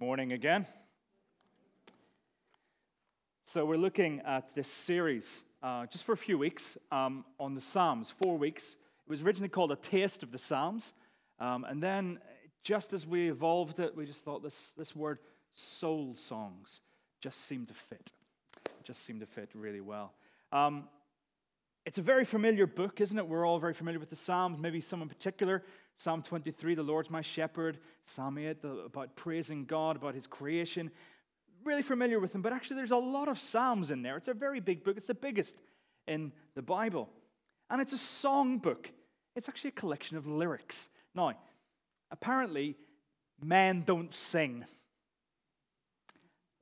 Morning again. So, we're looking at this series uh, just for a few weeks um, on the Psalms, four weeks. It was originally called A Taste of the Psalms. Um, and then, just as we evolved it, we just thought this, this word soul songs just seemed to fit. Just seemed to fit really well. Um, it's a very familiar book, isn't it? We're all very familiar with the Psalms, maybe some in particular. Psalm 23, the Lord's my shepherd. Psalm 8, the, about praising God, about his creation. Really familiar with them, but actually, there's a lot of Psalms in there. It's a very big book, it's the biggest in the Bible. And it's a song book, it's actually a collection of lyrics. Now, apparently, men don't sing.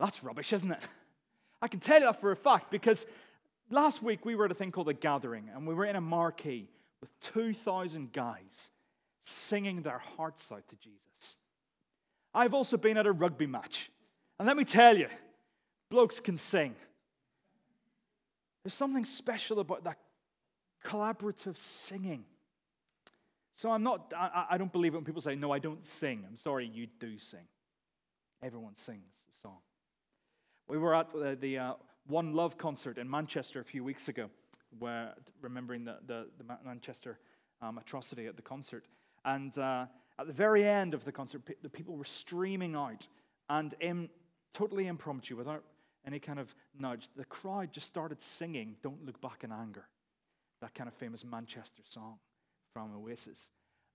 That's rubbish, isn't it? I can tell you that for a fact because last week we were at a thing called a gathering, and we were in a marquee with 2,000 guys singing their hearts out to Jesus. I've also been at a rugby match, and let me tell you, blokes can sing. There's something special about that collaborative singing. So I'm not, I, I, don't believe it when people say, no, I don't sing. I'm sorry, you do sing. Everyone sings a song. We were at the, the uh, one Love concert in Manchester a few weeks ago, where remembering the, the, the Manchester um, atrocity at the concert. And uh, at the very end of the concert, the people were streaming out, and in, totally impromptu, without any kind of nudge, the crowd just started singing Don't Look Back in Anger, that kind of famous Manchester song from Oasis.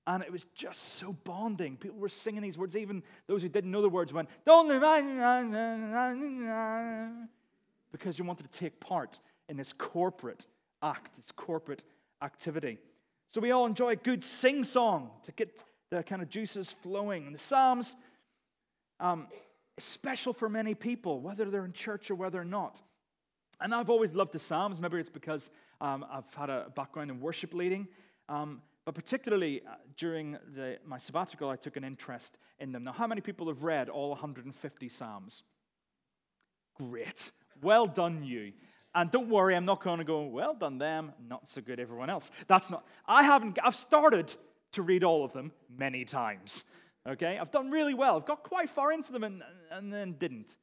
And it was just so bonding. People were singing these words. Even those who didn't know the words went, Don't look back because you wanted to take part in this corporate act, this corporate activity. So we all enjoy a good sing song to get the kind of juices flowing. And the Psalms, um, special for many people, whether they're in church or whether or not. And I've always loved the Psalms. Maybe it's because um, I've had a background in worship leading. Um, but particularly uh, during the, my sabbatical, I took an interest in them. Now, how many people have read all 150 Psalms? Great. Well done, you. And don't worry, I'm not going to go, well done them, not so good everyone else. That's not, I haven't, I've started to read all of them many times. Okay? I've done really well. I've got quite far into them and, and then didn't.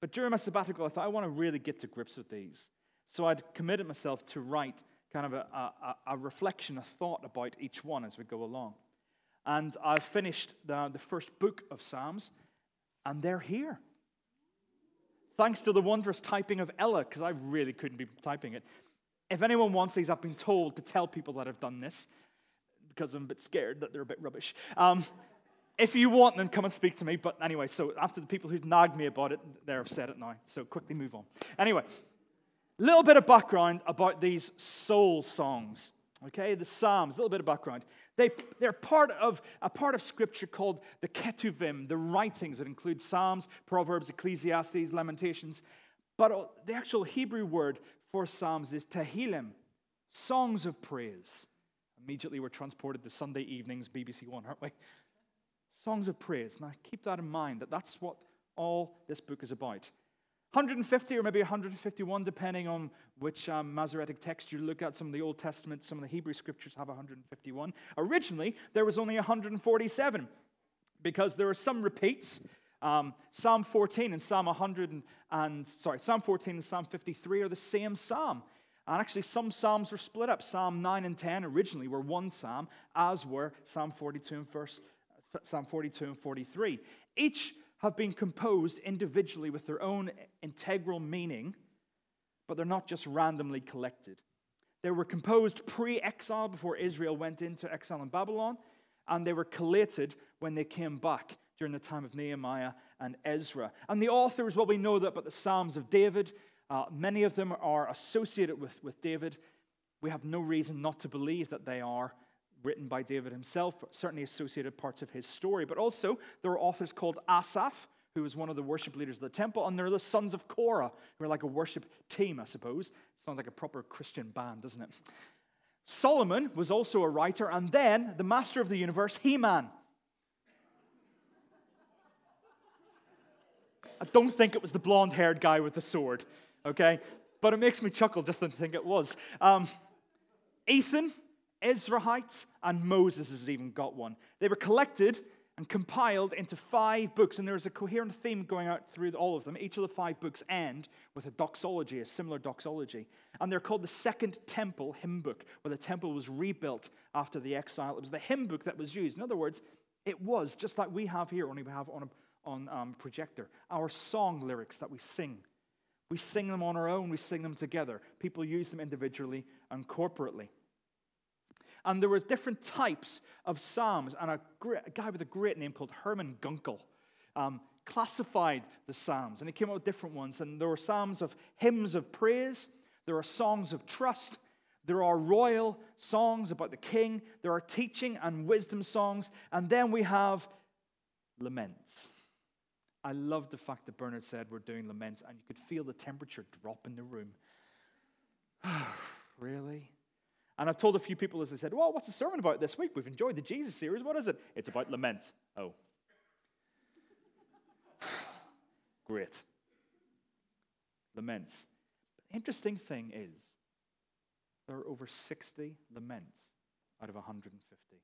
But during my sabbatical, I thought I want to really get to grips with these. So I'd committed myself to write kind of a, a, a reflection, a thought about each one as we go along. And I've finished the, the first book of Psalms, and they're here thanks to the wondrous typing of Ella, because I really couldn't be typing it. If anyone wants these, I've been told to tell people that I've done this, because I'm a bit scared that they're a bit rubbish. Um, if you want them, come and speak to me. But anyway, so after the people who nagged me about it, they've said it now. So quickly move on. Anyway, a little bit of background about these soul songs. Okay, the Psalms, a little bit of background. They, they're part of a part of scripture called the Ketuvim, the writings that include Psalms, Proverbs, Ecclesiastes, Lamentations. But uh, the actual Hebrew word for Psalms is Tehillim, songs of praise. Immediately we're transported to Sunday evenings, BBC One, aren't we? Songs of praise. Now keep that in mind that that's what all this book is about. 150 or maybe 151, depending on which um, Masoretic text you look at. Some of the Old Testament, some of the Hebrew scriptures have 151. Originally, there was only 147 because there are some repeats. Um, Psalm 14 and Psalm 100 and, and, sorry, Psalm 14 and Psalm 53 are the same psalm. And actually, some psalms were split up. Psalm 9 and 10 originally were one psalm, as were Psalm 42 and first, Psalm 42 and 43. Each have been composed individually with their own integral meaning, but they're not just randomly collected. They were composed pre exile before Israel went into exile in Babylon, and they were collated when they came back during the time of Nehemiah and Ezra. And the authors, well, we know that but the Psalms of David. Uh, many of them are associated with, with David. We have no reason not to believe that they are written by David himself, certainly associated parts of his story. But also, there are authors called Asaph, who was one of the worship leaders of the temple, and they're the sons of Korah, who are like a worship team, I suppose. Sounds like a proper Christian band, doesn't it? Solomon was also a writer, and then the master of the universe, He Man. I don't think it was the blonde haired guy with the sword, okay? But it makes me chuckle just to think it was. Um, Ethan, Ezrahites, and Moses has even got one. They were collected and compiled into five books. And there's a coherent theme going out through all of them. Each of the five books end with a doxology, a similar doxology. And they're called the Second Temple Hymn Book, where the temple was rebuilt after the exile. It was the hymn book that was used. In other words, it was just like we have here, only we have on a on um, projector. Our song lyrics that we sing. We sing them on our own, we sing them together. People use them individually and corporately. And there was different types of psalms, and a, great, a guy with a great name called Hermann Gunkel um, classified the psalms, and he came up with different ones. And there were psalms of hymns of praise, there are songs of trust, there are royal songs about the king, there are teaching and wisdom songs, and then we have laments. I love the fact that Bernard said we're doing laments, and you could feel the temperature drop in the room. really? And I've told a few people as they said, Well, what's the sermon about this week? We've enjoyed the Jesus series. What is it? It's about lament. Oh. Great. Laments. But the interesting thing is, there are over 60 laments out of 150.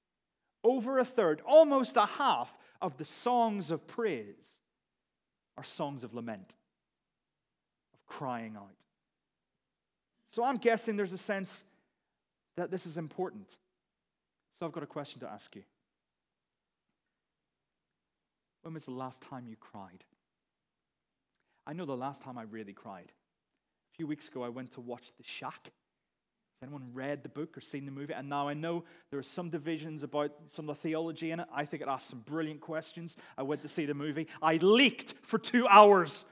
Over a third, almost a half of the songs of praise are songs of lament, of crying out. So I'm guessing there's a sense that this is important. So I've got a question to ask you. When was the last time you cried? I know the last time I really cried. A few weeks ago, I went to watch The Shack. Has anyone read the book or seen the movie? And now I know there are some divisions about some of the theology in it. I think it asks some brilliant questions. I went to see the movie. I leaked for two hours.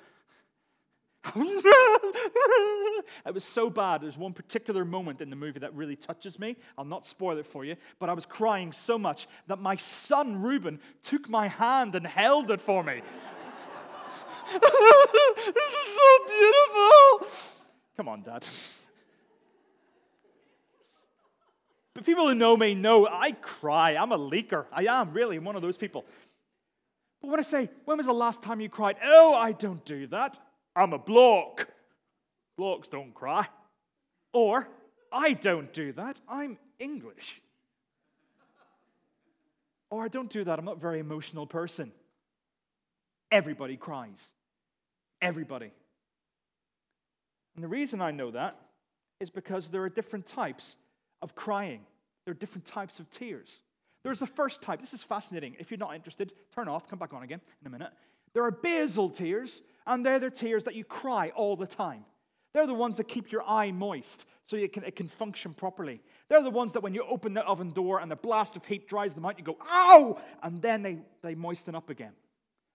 it was so bad. There's one particular moment in the movie that really touches me. I'll not spoil it for you, but I was crying so much that my son Reuben took my hand and held it for me. this is so beautiful. Come on, Dad. But people who know me know I cry. I'm a leaker. I am really one of those people. But when I say, when was the last time you cried? Oh, I don't do that. I'm a bloke. Blokes don't cry. Or, I don't do that. I'm English. Or, I don't do that. I'm not a very emotional person. Everybody cries. Everybody. And the reason I know that is because there are different types of crying, there are different types of tears. There's the first type. This is fascinating. If you're not interested, turn off, come back on again in a minute. There are basal tears, and they're the tears that you cry all the time. They're the ones that keep your eye moist so it can, it can function properly. They're the ones that when you open the oven door and the blast of heat dries them out, you go, ow! And then they, they moisten up again.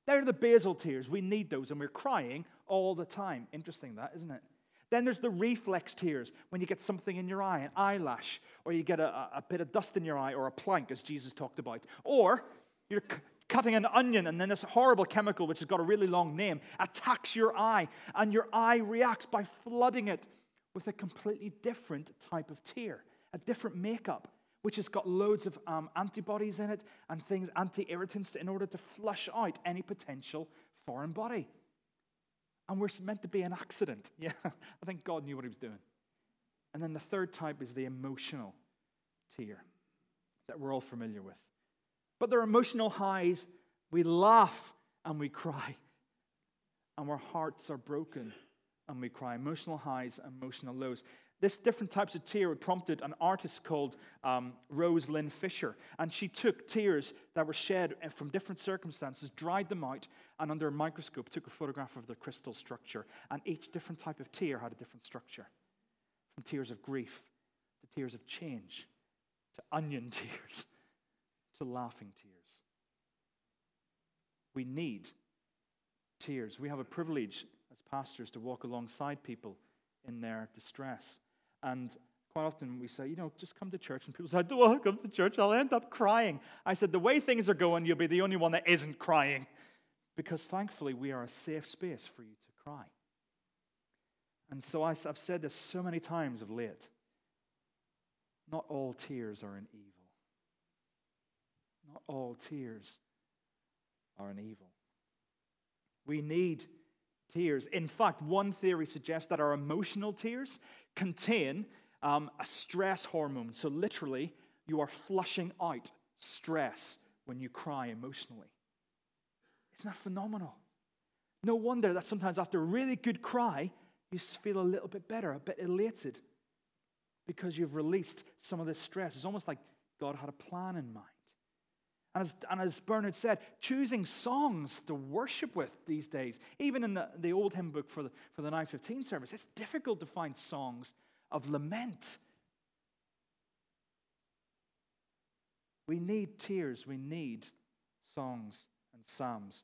They're the basal tears. We need those, and we're crying all the time. Interesting, that, isn't it? Then there's the reflex tears when you get something in your eye, an eyelash, or you get a, a bit of dust in your eye, or a plank, as Jesus talked about. Or you're cutting an onion, and then this horrible chemical, which has got a really long name, attacks your eye, and your eye reacts by flooding it with a completely different type of tear, a different makeup, which has got loads of um, antibodies in it and things, anti irritants, in order to flush out any potential foreign body. And we're meant to be an accident. Yeah, I think God knew what he was doing. And then the third type is the emotional tear that we're all familiar with. But there are emotional highs. We laugh and we cry. And our hearts are broken and we cry. Emotional highs, emotional lows. This different types of tear prompted an artist called um, Rose Lynn Fisher. And she took tears that were shed from different circumstances, dried them out, and under a microscope took a photograph of the crystal structure. And each different type of tear had a different structure from tears of grief to tears of change to onion tears to laughing tears. We need tears. We have a privilege as pastors to walk alongside people in their distress. And quite often we say, you know, just come to church. And people say, I don't want to come to church. I'll end up crying. I said, the way things are going, you'll be the only one that isn't crying. Because thankfully, we are a safe space for you to cry. And so I've said this so many times of late. Not all tears are an evil. Not all tears are an evil. We need tears. In fact, one theory suggests that our emotional tears contain um, a stress hormone. So, literally, you are flushing out stress when you cry emotionally. Isn't that phenomenal? No wonder that sometimes after a really good cry, you feel a little bit better, a bit elated, because you've released some of this stress. It's almost like God had a plan in mind. And as, and as Bernard said, choosing songs to worship with these days, even in the, the old hymn book for the, for the 915 service, it's difficult to find songs of lament. We need tears, we need songs and psalms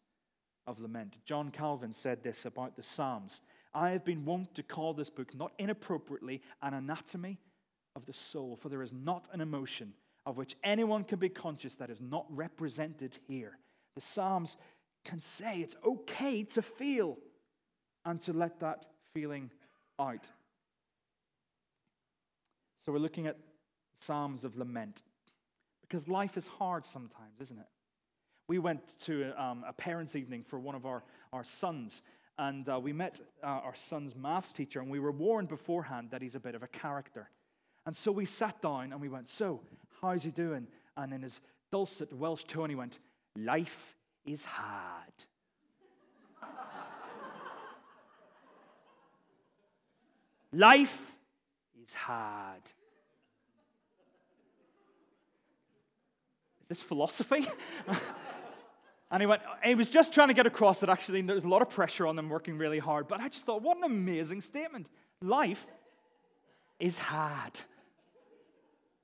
of lament. John Calvin said this about the Psalms I have been wont to call this book, not inappropriately, an anatomy of the soul, for there is not an emotion of which anyone can be conscious that is not represented here. The Psalms can say it's okay to feel and to let that feeling out. So we're looking at Psalms of lament because life is hard sometimes, isn't it? We went to um, a parents' evening for one of our, our sons, and uh, we met uh, our son's maths teacher, and we were warned beforehand that he's a bit of a character. And so we sat down and we went, So, how's he doing? And in his dulcet Welsh tone, he went, Life is hard. Life is hard. Is this philosophy? and he went, he was just trying to get across that actually there's a lot of pressure on them working really hard. But I just thought, what an amazing statement. Life is hard.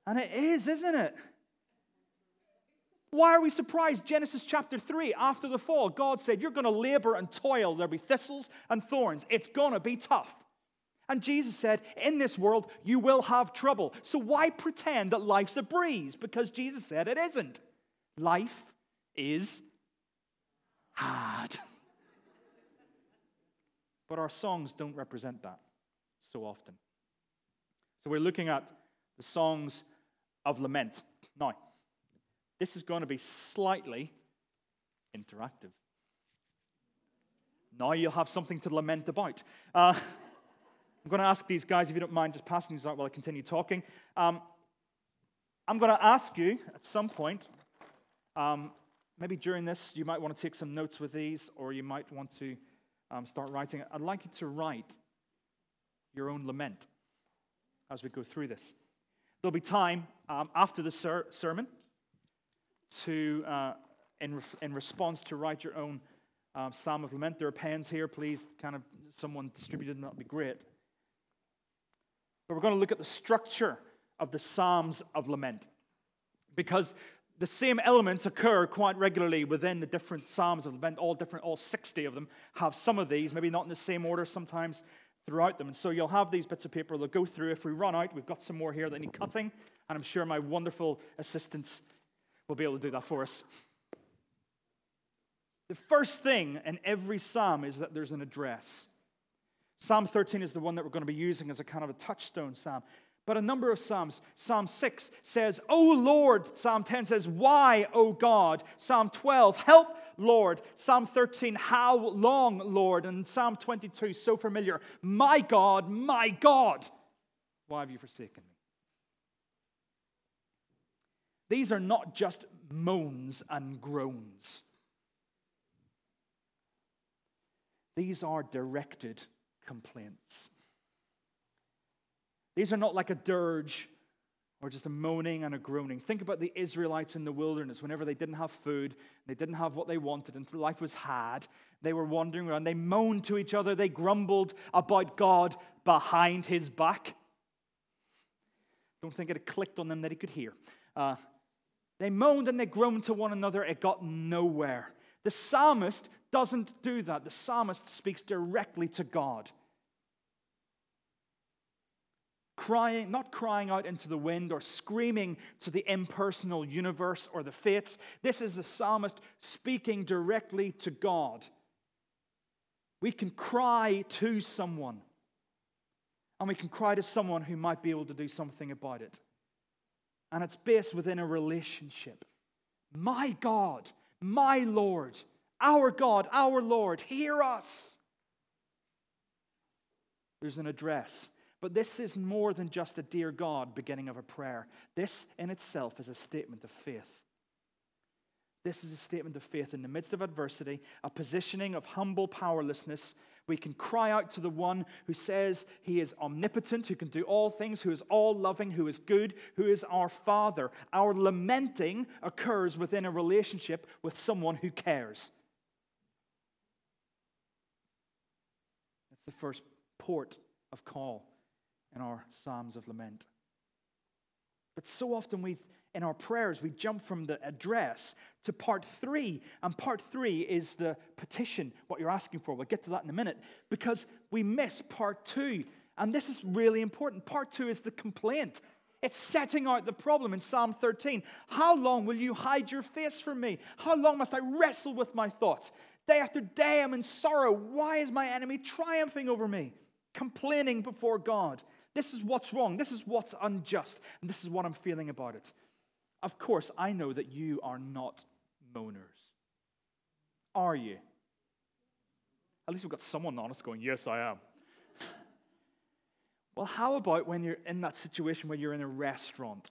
And it is, isn't it? Why are we surprised? Genesis chapter 3, after the fall, God said, You're going to labor and toil. There'll be thistles and thorns. It's going to be tough. And Jesus said, In this world, you will have trouble. So why pretend that life's a breeze? Because Jesus said it isn't. Life is hard. But our songs don't represent that so often. So we're looking at the songs of lament. Now, this is going to be slightly interactive. Now you'll have something to lament about. Uh, I'm going to ask these guys, if you don't mind, just passing these out while I continue talking. Um, I'm going to ask you at some point, um, maybe during this, you might want to take some notes with these, or you might want to um, start writing. I'd like you to write your own lament as we go through this. There'll be time um, after the ser- sermon to, uh, in, re- in response, to write your own um, psalm of lament. There are pens here. Please, kind of someone distributed, them. that would be great. But we're going to look at the structure of the psalms of lament because the same elements occur quite regularly within the different psalms of lament. All different, all 60 of them have some of these, maybe not in the same order. Sometimes throughout them. And so you'll have these bits of paper they'll go through. If we run out, we've got some more here that need cutting, and I'm sure my wonderful assistants will be able to do that for us. The first thing in every psalm is that there's an address. Psalm 13 is the one that we're going to be using as a kind of a touchstone psalm. But a number of Psalms. Psalm 6 says, O Lord. Psalm 10 says, Why, O God? Psalm 12, Help, Lord. Psalm 13, How long, Lord? And Psalm 22, so familiar, My God, my God, why have you forsaken me? These are not just moans and groans. These are directed complaints. These are not like a dirge or just a moaning and a groaning. Think about the Israelites in the wilderness whenever they didn't have food, they didn't have what they wanted, and life was hard. They were wandering around. They moaned to each other. They grumbled about God behind his back. Don't think it clicked on them that he could hear. Uh, they moaned and they groaned to one another. It got nowhere. The psalmist doesn't do that. The psalmist speaks directly to God crying, not crying out into the wind or screaming to the impersonal universe or the fates. This is the psalmist speaking directly to God. We can cry to someone, and we can cry to someone who might be able to do something about it. And it's based within a relationship. My God, my Lord, our God, our Lord, hear us. There's an address but this is more than just a dear God beginning of a prayer. This in itself is a statement of faith. This is a statement of faith in the midst of adversity, a positioning of humble powerlessness. We can cry out to the one who says he is omnipotent, who can do all things, who is all loving, who is good, who is our Father. Our lamenting occurs within a relationship with someone who cares. That's the first port of call in our Psalms of Lament. But so often we in our prayers, we jump from the address to part three. And part three is the petition, what you're asking for. We'll get to that in a minute because we miss part two. And this is really important. Part two is the complaint. It's setting out the problem in Psalm 13. How long will you hide your face from me? How long must I wrestle with my thoughts? Day after day, I'm in sorrow. Why is my enemy triumphing over me? Complaining before God. This is what's wrong. This is what's unjust. And this is what I'm feeling about it. Of course, I know that you are not moaners. Are you? At least we've got someone honest going, Yes, I am. well, how about when you're in that situation where you're in a restaurant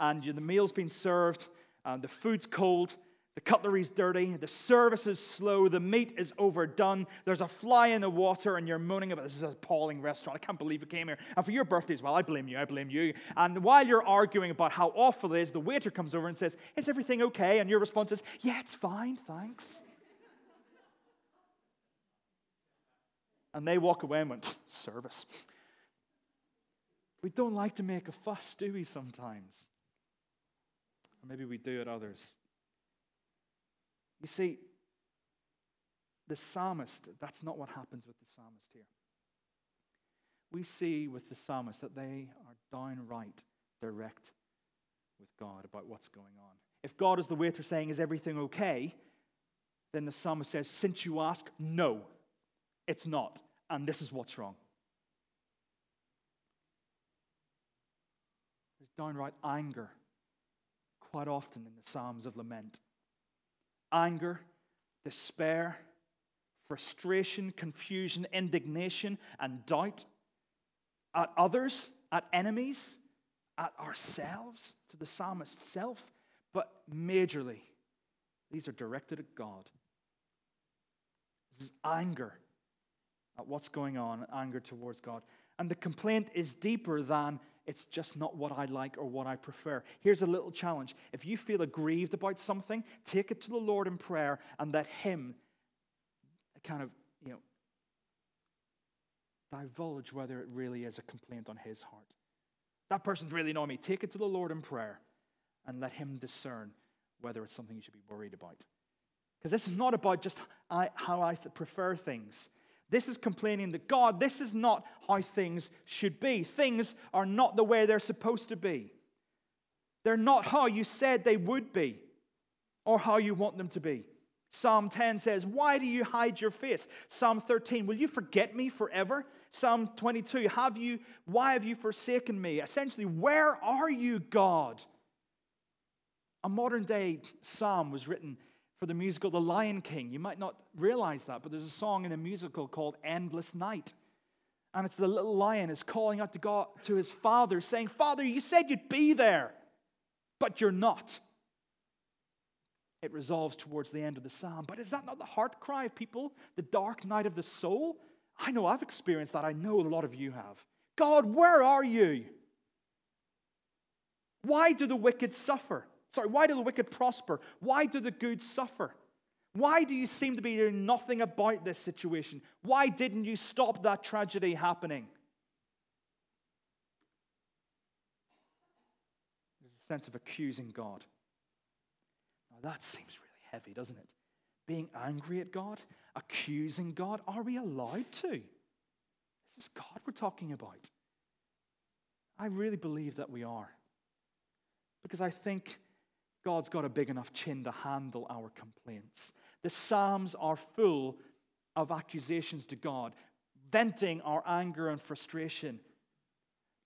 and the meal's been served, and the food's cold, the cutlery's dirty, the service is slow, the meat is overdone, there's a fly in the water, and you're moaning about this is an appalling restaurant. I can't believe it came here. And for your birthday as well, I blame you, I blame you. And while you're arguing about how awful it is, the waiter comes over and says, Is everything okay? And your response is, Yeah, it's fine, thanks. and they walk away and went, Service. We don't like to make a fuss, do we, sometimes? Or maybe we do at others. You see, the psalmist, that's not what happens with the psalmist here. We see with the psalmist that they are downright direct with God about what's going on. If God is the waiter saying, Is everything okay? then the psalmist says, Since you ask, no, it's not. And this is what's wrong. There's downright anger quite often in the Psalms of Lament anger, despair, frustration, confusion, indignation, and doubt at others, at enemies, at ourselves, to the psalmist's self, but majorly, these are directed at God. This is anger at what's going on, anger towards God. And the complaint is deeper than it's just not what I like or what I prefer. Here's a little challenge. If you feel aggrieved about something, take it to the Lord in prayer and let Him kind of, you know, divulge whether it really is a complaint on His heart. That person's really annoying me. Take it to the Lord in prayer and let Him discern whether it's something you should be worried about. Because this is not about just how I prefer things. This is complaining that God, this is not how things should be. Things are not the way they're supposed to be. They're not how you said they would be or how you want them to be. Psalm 10 says, Why do you hide your face? Psalm 13, Will you forget me forever? Psalm 22, have you, Why have you forsaken me? Essentially, where are you, God? A modern day psalm was written for the musical The Lion King. You might not realize that, but there's a song in a musical called Endless Night. And it's the little lion is calling out to God to his father, saying, Father, you said you'd be there, but you're not. It resolves towards the end of the psalm. But is that not the heart cry of people? The dark night of the soul? I know I've experienced that. I know a lot of you have. God, where are you? Why do the wicked suffer? Sorry, why do the wicked prosper? Why do the good suffer? Why do you seem to be doing nothing about this situation? Why didn't you stop that tragedy happening? There's a sense of accusing God. Now, that seems really heavy, doesn't it? Being angry at God, accusing God. Are we allowed to? This is God we're talking about. I really believe that we are. Because I think God's got a big enough chin to handle our complaints. The Psalms are full of accusations to God, venting our anger and frustration.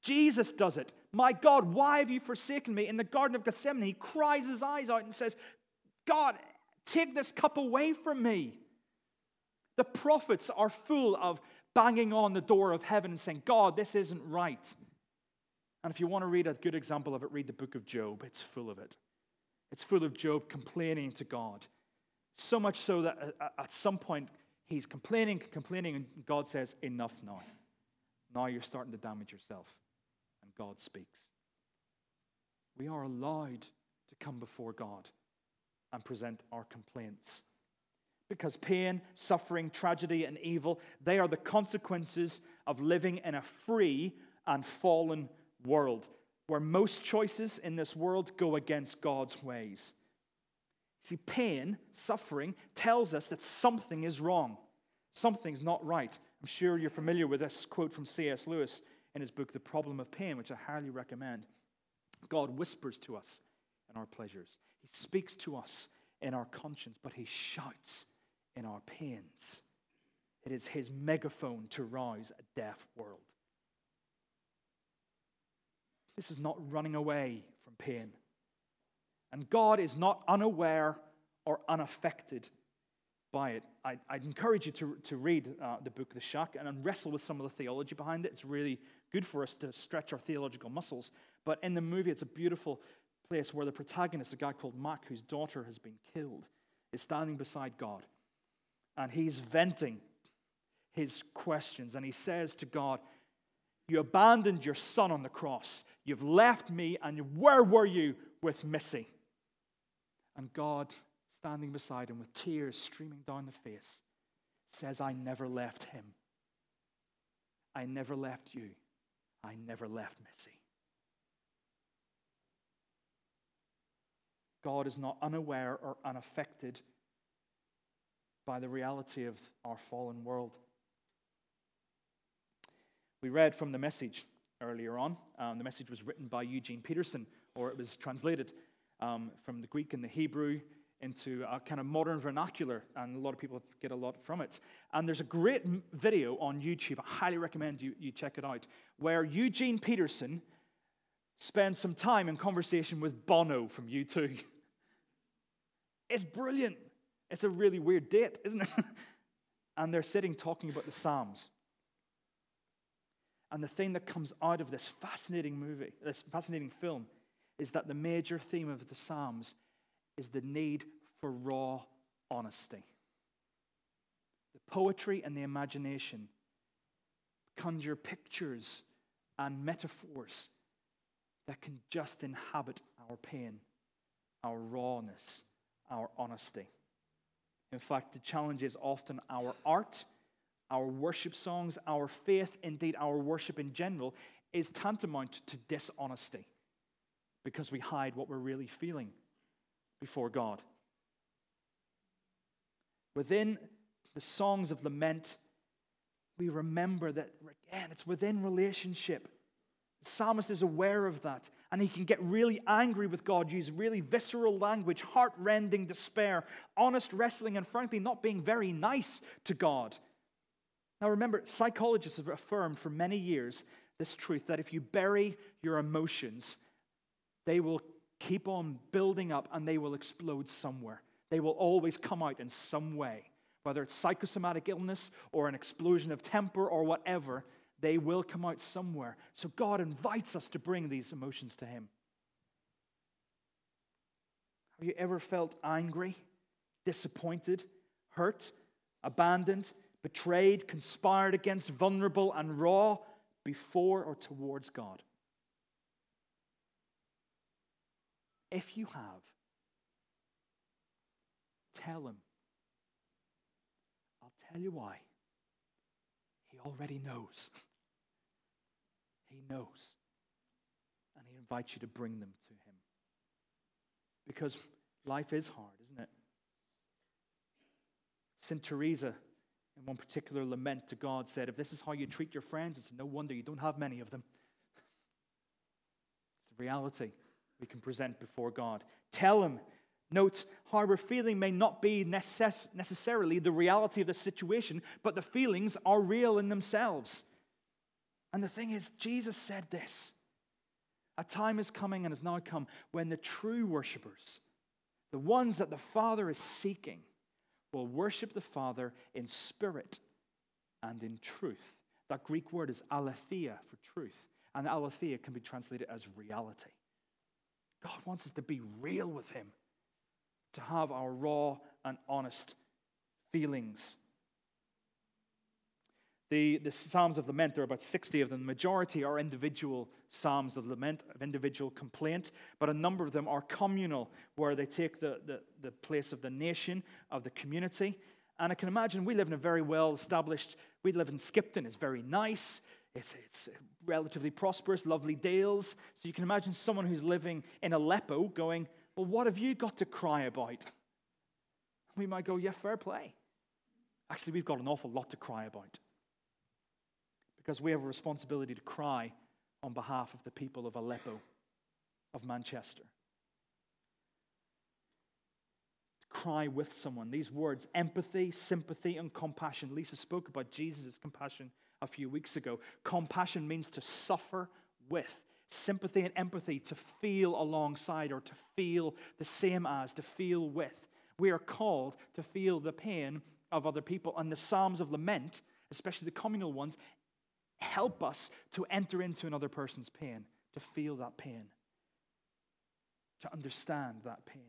Jesus does it. My God, why have you forsaken me? In the Garden of Gethsemane, he cries his eyes out and says, God, take this cup away from me. The prophets are full of banging on the door of heaven and saying, God, this isn't right. And if you want to read a good example of it, read the book of Job. It's full of it. It's full of Job complaining to God. So much so that at some point he's complaining, complaining, and God says, Enough now. Now you're starting to damage yourself. And God speaks. We are allowed to come before God and present our complaints. Because pain, suffering, tragedy, and evil, they are the consequences of living in a free and fallen world where most choices in this world go against God's ways. See, pain, suffering, tells us that something is wrong. Something's not right. I'm sure you're familiar with this quote from C.S. Lewis in his book, The Problem of Pain, which I highly recommend. God whispers to us in our pleasures, He speaks to us in our conscience, but He shouts in our pains. It is His megaphone to rouse a deaf world. This is not running away from pain. And God is not unaware or unaffected by it. I, would encourage you to, to read uh, the book The Shack and wrestle with some of the theology behind it. It's really good for us to stretch our theological muscles. But in the movie, it's a beautiful place where the protagonist, a guy called Mack, whose daughter has been killed, is standing beside God. And he's venting his questions. And he says to God, You abandoned your son on the cross. You've left me, and where were you with Missy? And God, standing beside him with tears streaming down the face, says, I never left him. I never left you. I never left Missy. God is not unaware or unaffected by the reality of our fallen world. We read from the message earlier on. Um, the message was written by Eugene Peterson, or it was translated um, from the Greek and the Hebrew into a kind of modern vernacular, and a lot of people get a lot from it. And there's a great video on YouTube, I highly recommend you, you check it out, where Eugene Peterson spends some time in conversation with Bono from U2. It's brilliant. It's a really weird date, isn't it? and they're sitting talking about the Psalms. And the thing that comes out of this fascinating movie, this fascinating film, is that the major theme of the Psalms is the need for raw honesty. The poetry and the imagination conjure pictures and metaphors that can just inhabit our pain, our rawness, our honesty. In fact, the challenge is often our art our worship songs, our faith, indeed our worship in general, is tantamount to dishonesty because we hide what we're really feeling before God. Within the songs of lament, we remember that, again, it's within relationship. The psalmist is aware of that, and he can get really angry with God, use really visceral language, heart rending despair, honest wrestling, and frankly, not being very nice to God now, remember, psychologists have affirmed for many years this truth that if you bury your emotions, they will keep on building up and they will explode somewhere. They will always come out in some way. Whether it's psychosomatic illness or an explosion of temper or whatever, they will come out somewhere. So God invites us to bring these emotions to Him. Have you ever felt angry, disappointed, hurt, abandoned, betrayed, conspired against, vulnerable, and raw before or towards God? If you have, tell him. I'll tell you why. He already knows. he knows. And he invites you to bring them to him. Because life is hard, isn't it? St. Teresa in one particular lament to God, said, If this is how you treat your friends, it's no wonder you don't have many of them. It's the reality we can present before God. Tell Him. Note, how we're feeling may not be necess- necessarily the reality of the situation, but the feelings are real in themselves. And the thing is, Jesus said this A time is coming and has now come when the true worshippers, the ones that the Father is seeking, will worship the Father in spirit and in truth. That Greek word is aletheia for truth, and aletheia can be translated as reality. God wants us to be real with Him, to have our raw and honest feelings. The, the Psalms of Lament, there are about 60 of them. The majority are individual Psalms of lament, of individual complaint, but a number of them are communal, where they take the, the, the place of the nation, of the community. And I can imagine we live in a very well established, we live in Skipton, it's very nice, it's, it's relatively prosperous, lovely dales. So you can imagine someone who's living in Aleppo going, Well, what have you got to cry about? We might go, Yeah, fair play. Actually, we've got an awful lot to cry about because we have a responsibility to cry on behalf of the people of Aleppo, of Manchester. Cry with someone. These words, empathy, sympathy, and compassion. Lisa spoke about Jesus' compassion a few weeks ago. Compassion means to suffer with. Sympathy and empathy, to feel alongside or to feel the same as, to feel with. We are called to feel the pain of other people. And the Psalms of Lament, especially the communal ones, help us to enter into another person's pain, to feel that pain, to understand that pain.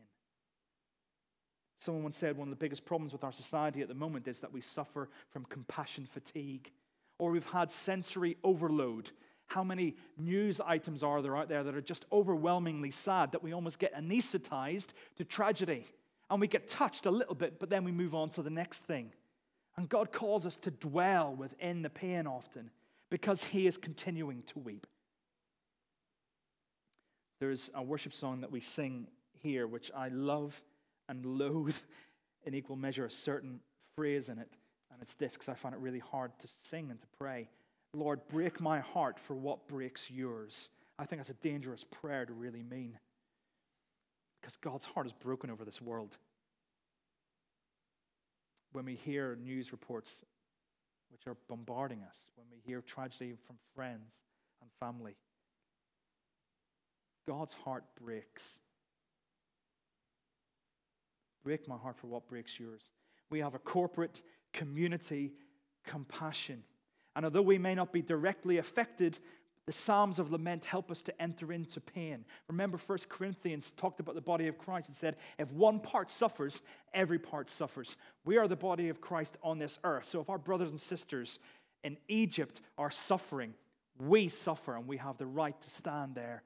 Someone once said one of the biggest problems with our society at the moment is that we suffer from compassion fatigue, or we've had sensory overload. How many news items are there out there that are just overwhelmingly sad that we almost get anesthetized to tragedy? And we get touched a little bit, but then we move on to the next thing. And God calls us to dwell within the pain often because he is continuing to weep. There's a worship song that we sing here, which I love and loathe in equal measure, a certain phrase in it. And it's this because I find it really hard to sing and to pray. Lord, break my heart for what breaks yours. I think that's a dangerous prayer to really mean because God's heart is broken over this world. When we hear news reports which are bombarding us when we hear tragedy from friends and family. God's heart breaks. Break my heart for what breaks yours. We have a corporate community compassion. And although we may not be directly affected the Psalms of Lament help us to enter into pain. Remember, 1 Corinthians talked about the body of Christ and said, if one part suffers, every part suffers. We are the body of Christ on this earth. So if our brothers and sisters in Egypt are suffering, we suffer, and we have the right to stand there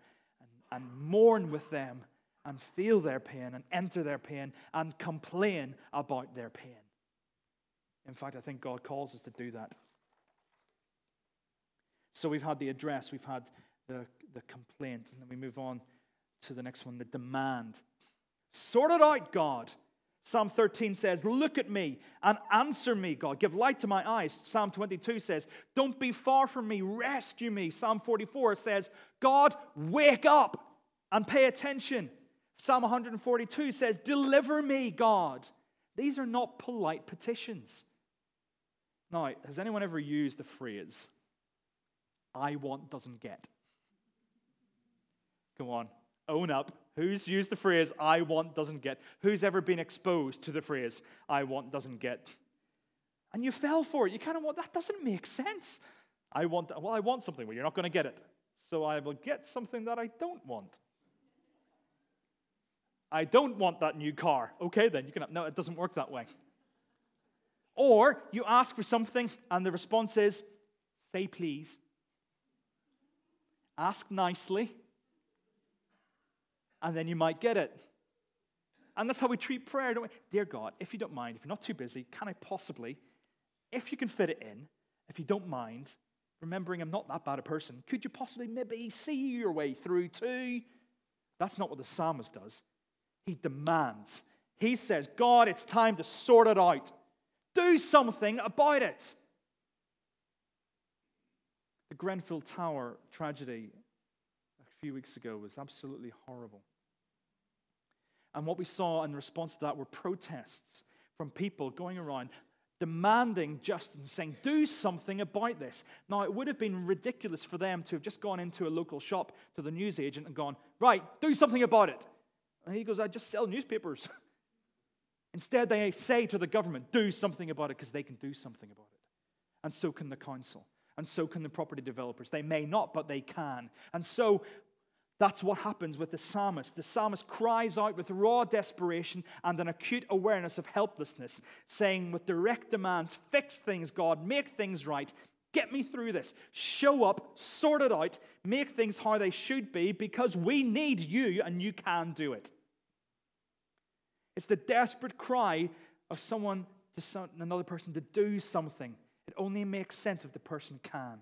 and, and mourn with them and feel their pain and enter their pain and complain about their pain. In fact, I think God calls us to do that. So we've had the address, we've had the, the complaint, and then we move on to the next one the demand. Sort it out, God. Psalm 13 says, Look at me and answer me, God. Give light to my eyes. Psalm 22 says, Don't be far from me. Rescue me. Psalm 44 says, God, wake up and pay attention. Psalm 142 says, Deliver me, God. These are not polite petitions. Now, has anyone ever used the phrase, I want doesn't get. Come on, own up. Who's used the phrase I want doesn't get? Who's ever been exposed to the phrase I want doesn't get? And you fell for it. You kind of want that doesn't make sense. I want well, I want something. Well, you're not going to get it. So I will get something that I don't want. I don't want that new car. Okay, then you can. No, it doesn't work that way. Or you ask for something, and the response is, "Say please." Ask nicely, and then you might get it. And that's how we treat prayer, don't we? Dear God, if you don't mind, if you're not too busy, can I possibly, if you can fit it in, if you don't mind, remembering I'm not that bad a person, could you possibly maybe see your way through too? That's not what the psalmist does. He demands. He says, God, it's time to sort it out. Do something about it. Grenfell Tower tragedy a few weeks ago was absolutely horrible. And what we saw in response to that were protests from people going around demanding justice and saying, do something about this. Now, it would have been ridiculous for them to have just gone into a local shop to the newsagent and gone, right, do something about it. And he goes, I just sell newspapers. Instead, they say to the government, do something about it because they can do something about it. And so can the council and so can the property developers. They may not, but they can. And so That's what happens with the psalmist. The psalmist cries out with raw desperation and an acute awareness of helplessness, saying with direct demands, Fix things, God, make things right, get me through this, show up, sort it out, make things how they should be, because we need you and you can do it. It's the desperate cry of someone to another person to do something. It only makes sense if the person can.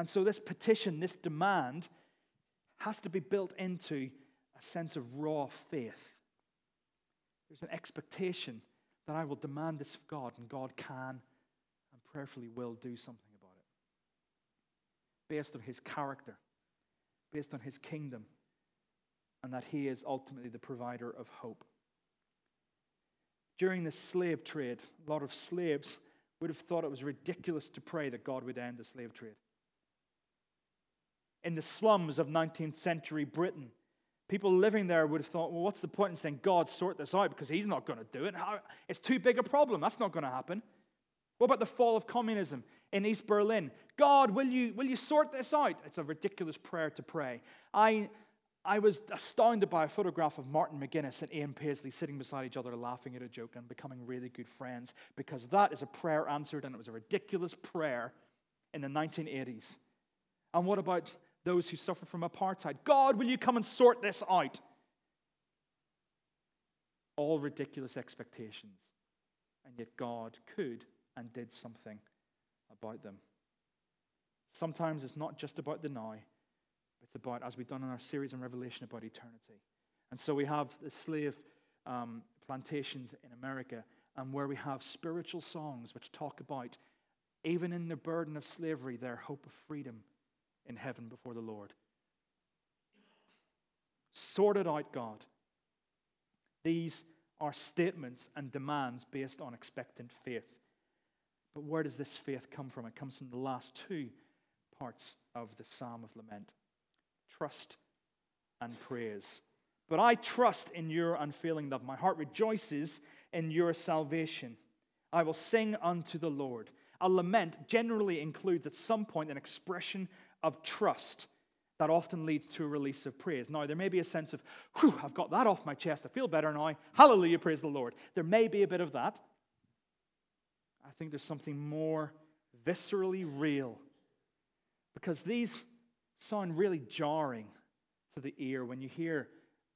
And so, this petition, this demand, has to be built into a sense of raw faith. There's an expectation that I will demand this of God, and God can and prayerfully will do something about it. Based on his character, based on his kingdom, and that he is ultimately the provider of hope. During the slave trade, a lot of slaves would have thought it was ridiculous to pray that God would end the slave trade in the slums of 19th century Britain. People living there would have thought, well, what's the point in saying, God, sort this out? Because he's not going to do it. It's too big a problem. That's not going to happen. What about the fall of communism in East Berlin? God, will you, will you sort this out? It's a ridiculous prayer to pray. I, I was astounded by a photograph of Martin McGuinness and Ian Paisley sitting beside each other, laughing at a joke and becoming really good friends because that is a prayer answered, and it was a ridiculous prayer in the 1980s. And what about those who suffer from apartheid. God, will you come and sort this out? All ridiculous expectations. And yet God could and did something about them. Sometimes it's not just about the now, about, as we've done in our series on Revelation, about eternity. And so we have the slave um, plantations in America, and where we have spiritual songs which talk about, even in the burden of slavery, their hope of freedom in heaven before the Lord. Sort it out, God. These are statements and demands based on expectant faith. But where does this faith come from? It comes from the last two parts of the Psalm of Lament trust and praise. But I trust in your unfailing love. My heart rejoices in your salvation. I will sing unto the Lord. A lament generally includes at some point an expression of trust that often leads to a release of praise. Now, there may be a sense of, whew, I've got that off my chest. I feel better now. Hallelujah, praise the Lord. There may be a bit of that. I think there's something more viscerally real because these sound really jarring to the ear when you hear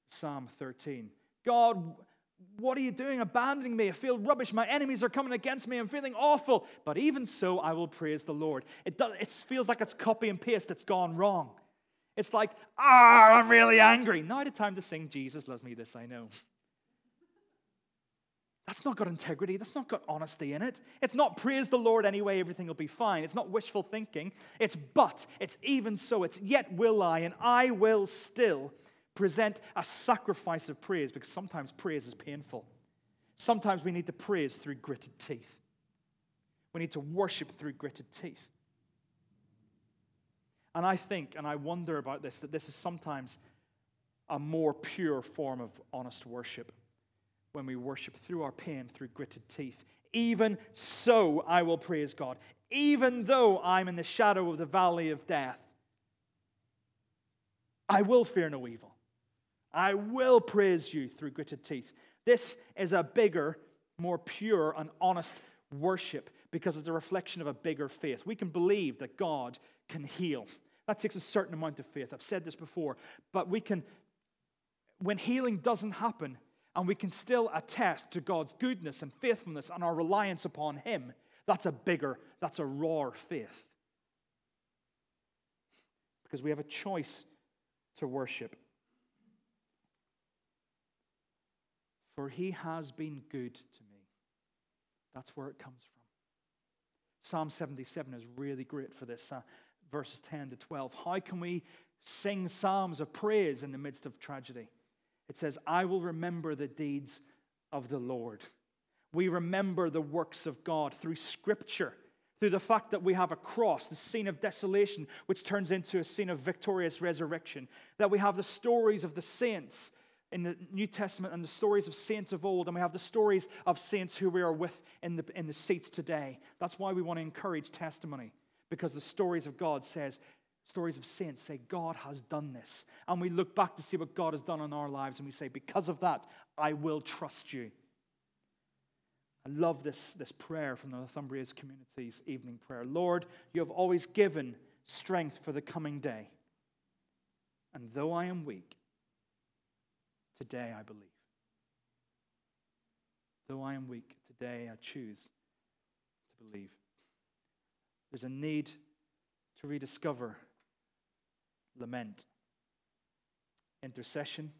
Psalm 13. God, what are you doing abandoning me? I feel rubbish. My enemies are coming against me. I'm feeling awful. But even so, I will praise the Lord. It, does, it feels like it's copy and paste that's gone wrong. It's like, ah, I'm really angry. Now the time to sing Jesus loves me, this I know. That's not got integrity. That's not got honesty in it. It's not praise the Lord anyway, everything will be fine. It's not wishful thinking. It's but, it's even so, it's yet will I, and I will still present a sacrifice of praise because sometimes praise is painful. Sometimes we need to praise through gritted teeth. We need to worship through gritted teeth. And I think, and I wonder about this, that this is sometimes a more pure form of honest worship when we worship through our pain, through gritted teeth. Even so, I will praise God. Even though I'm in the shadow of the valley of death, I will fear no evil. I will praise you through gritted teeth. This is a bigger, more pure, and honest worship because it's a reflection of a bigger faith. We can believe that God can heal. That takes a certain amount of faith. I've said this before, but we can, when healing doesn't happen, and we can still attest to God's goodness and faithfulness and our reliance upon Him, that's a bigger, that's a rawer faith. Because we have a choice to worship. For he has been good to me. That's where it comes from. Psalm 77 is really great for this, uh, verses 10 to 12. How can we sing psalms of praise in the midst of tragedy? It says, I will remember the deeds of the Lord. We remember the works of God through Scripture, through the fact that we have a cross, the scene of desolation, which turns into a scene of victorious resurrection, that we have the stories of the saints in the New Testament and the stories of saints of old, and we have the stories of saints who we are with in the, in the seats today. That's why we want to encourage testimony, because the stories of God says stories of saints say, God has done this. And we look back to see what God has done in our lives and we say, because of that, I will trust you. I love this, this prayer from the Northumbria's community's evening prayer. Lord, you have always given strength for the coming day. And though I am weak, today I believe. Though I am weak, today I choose to believe. There's a need to rediscover lament, intercession,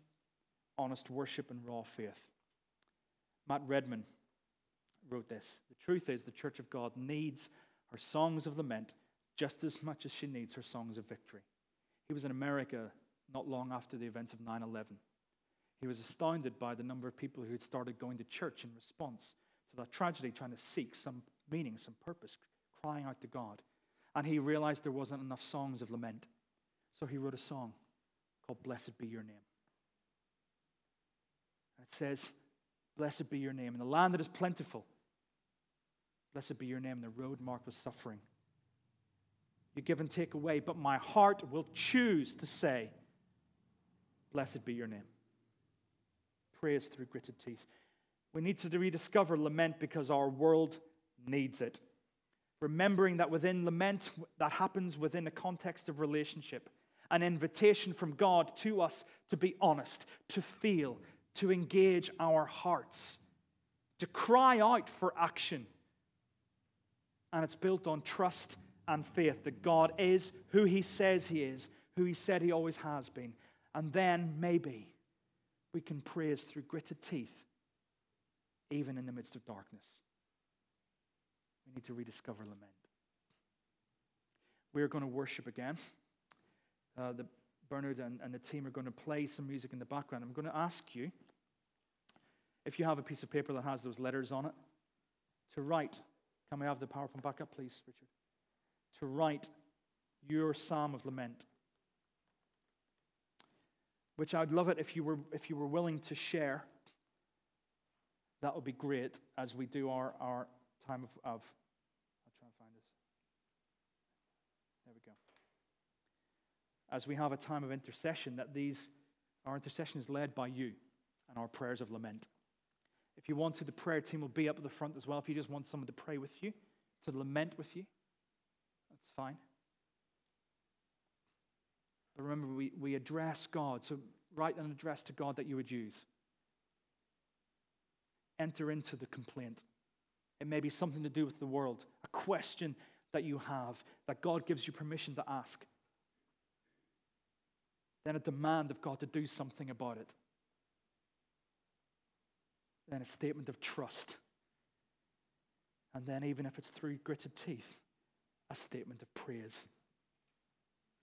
honest worship, and raw faith. Matt Redman wrote this The truth is, the church of God needs her songs of lament just as much as she needs her songs of victory. He was in America not long after the events of 9 11. He was astounded by the number of people who had started going to church in response to that tragedy, trying to seek some meaning, some purpose, crying out to God. And he realized there wasn't enough songs of lament. So he wrote a song called Blessed Be Your Name. And it says, Blessed be your name. In the land that is plentiful, blessed be your name. In the road marked with suffering. You give and take away, but my heart will choose to say, Blessed be your name. Praise through gritted teeth. We need to rediscover lament because our world needs it. Remembering that within lament, that happens within a context of relationship, an invitation from God to us to be honest, to feel, to engage our hearts, to cry out for action. And it's built on trust and faith that God is who He says He is, who He said He always has been. And then maybe we can praise through gritted teeth, even in the midst of darkness. We need to rediscover lament. We're going to worship again. Uh, the Bernard and, and the team are going to play some music in the background. I'm going to ask you, if you have a piece of paper that has those letters on it, to write. Can we have the PowerPoint back up, please, Richard? To write your psalm of lament. Which I'd love it if you were, if you were willing to share. That would be great as we do our, our time of, of I'll try and find this. There we go as we have a time of intercession, that these, our intercession is led by you and our prayers of lament. If you want to, the prayer team will be up at the front as well. If you just want someone to pray with you, to lament with you, that's fine. But remember, we, we address God. So write an address to God that you would use. Enter into the complaint. It may be something to do with the world, a question that you have that God gives you permission to ask then a demand of God to do something about it, then a statement of trust. And then, even if it's through gritted teeth, a statement of praise.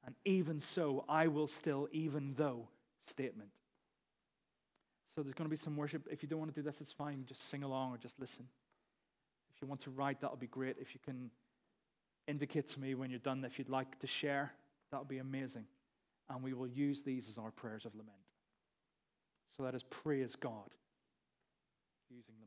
And even so, I will still, even though, statement. So there's going to be some worship. If you don't want to do this, it's fine. Just sing along or just listen. If you want to write, that'll be great. If you can indicate to me when you're done if you'd like to share, that'll be amazing and we will use these as our prayers of lament. So let us praise God using.